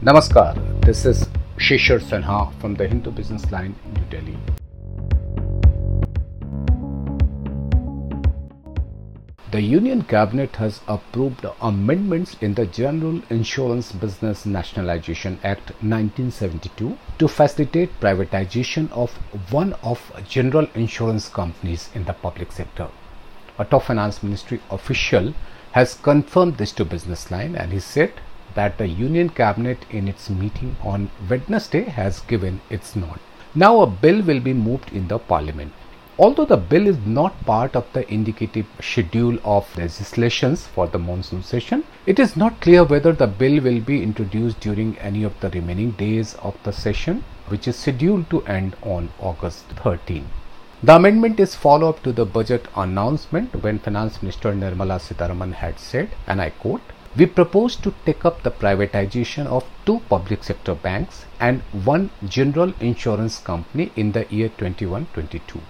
Namaskar, this is Shishir Sinha from the Hindu Business Line, New Delhi. The Union Cabinet has approved amendments in the General Insurance Business Nationalization Act 1972 to facilitate privatization of one of general insurance companies in the public sector. A top finance ministry official has confirmed this to Business Line and he said that the Union Cabinet in its meeting on Wednesday has given its nod. Now a bill will be moved in the parliament. Although the bill is not part of the indicative schedule of legislations for the monsoon session, it is not clear whether the bill will be introduced during any of the remaining days of the session, which is scheduled to end on August 13. The amendment is follow up to the budget announcement when Finance Minister Nirmala Sitharaman had said, and I quote, we propose to take up the privatization of two public sector banks and one general insurance company in the year 21-22.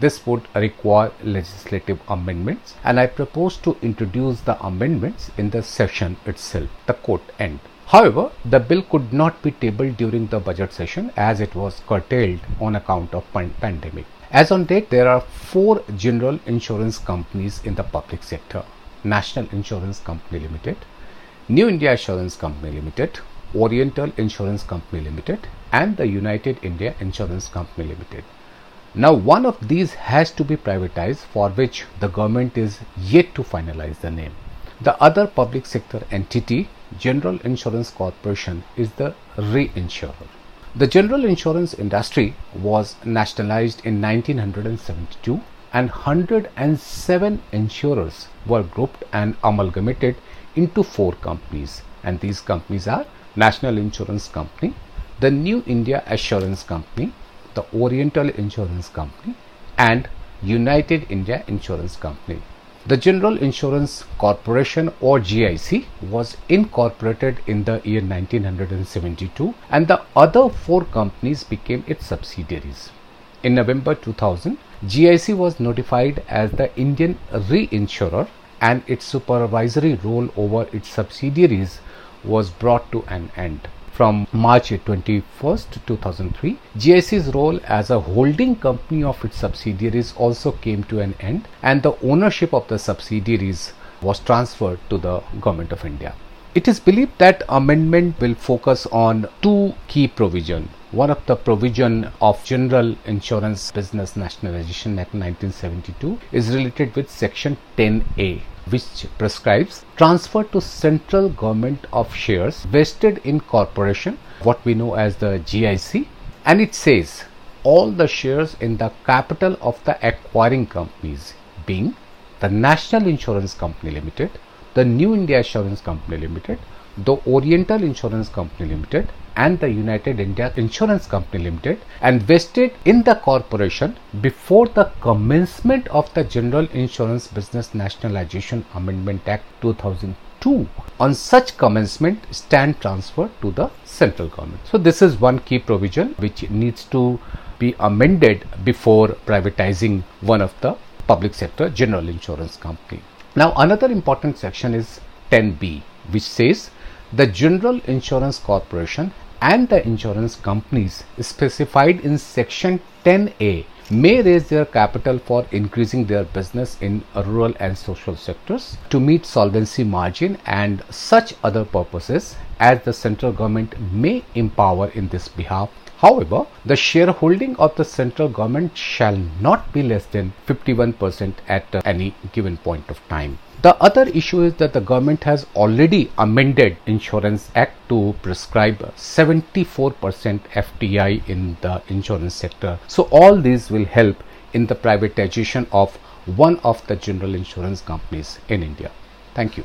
This would require legislative amendments and I propose to introduce the amendments in the session itself. The quote end. However, the bill could not be tabled during the budget session as it was curtailed on account of pandemic. As on date, there are four general insurance companies in the public sector. National Insurance Company Limited, New India Assurance Company Limited, Oriental Insurance Company Limited, and the United India Insurance Company Limited. Now, one of these has to be privatized, for which the government is yet to finalize the name. The other public sector entity, General Insurance Corporation, is the reinsurer. The general insurance industry was nationalized in 1972 and 107 insurers were grouped and amalgamated into four companies and these companies are National Insurance Company, the New India Assurance Company, the Oriental Insurance Company and United India Insurance Company. The General Insurance Corporation or GIC was incorporated in the year 1972 and the other four companies became its subsidiaries. In November 2000, GIC was notified as the Indian reinsurer and its supervisory role over its subsidiaries was brought to an end. From March 21, 2003, GIC's role as a holding company of its subsidiaries also came to an end and the ownership of the subsidiaries was transferred to the Government of India. It is believed that amendment will focus on two key provisions. One of the provision of General Insurance Business Nationalization Act 1972 is related with section 10A which prescribes transfer to central government of shares vested in corporation what we know as the GIC and it says all the shares in the capital of the acquiring companies being the National Insurance Company Limited, the New India Assurance Company Limited, the Oriental Insurance Company Limited and the United India Insurance Company Limited and vested in the corporation before the commencement of the General Insurance Business Nationalization Amendment Act 2002. On such commencement, stand transfer to the central government. So, this is one key provision which needs to be amended before privatizing one of the public sector general insurance company. Now, another important section is 10b, which says the General Insurance Corporation and the insurance companies specified in section 10a may raise their capital for increasing their business in rural and social sectors to meet solvency margin and such other purposes as the central government may empower in this behalf However, the shareholding of the central government shall not be less than 51% at any given point of time. The other issue is that the government has already amended Insurance Act to prescribe 74% FDI in the insurance sector. So all these will help in the privatization of one of the general insurance companies in India. Thank you.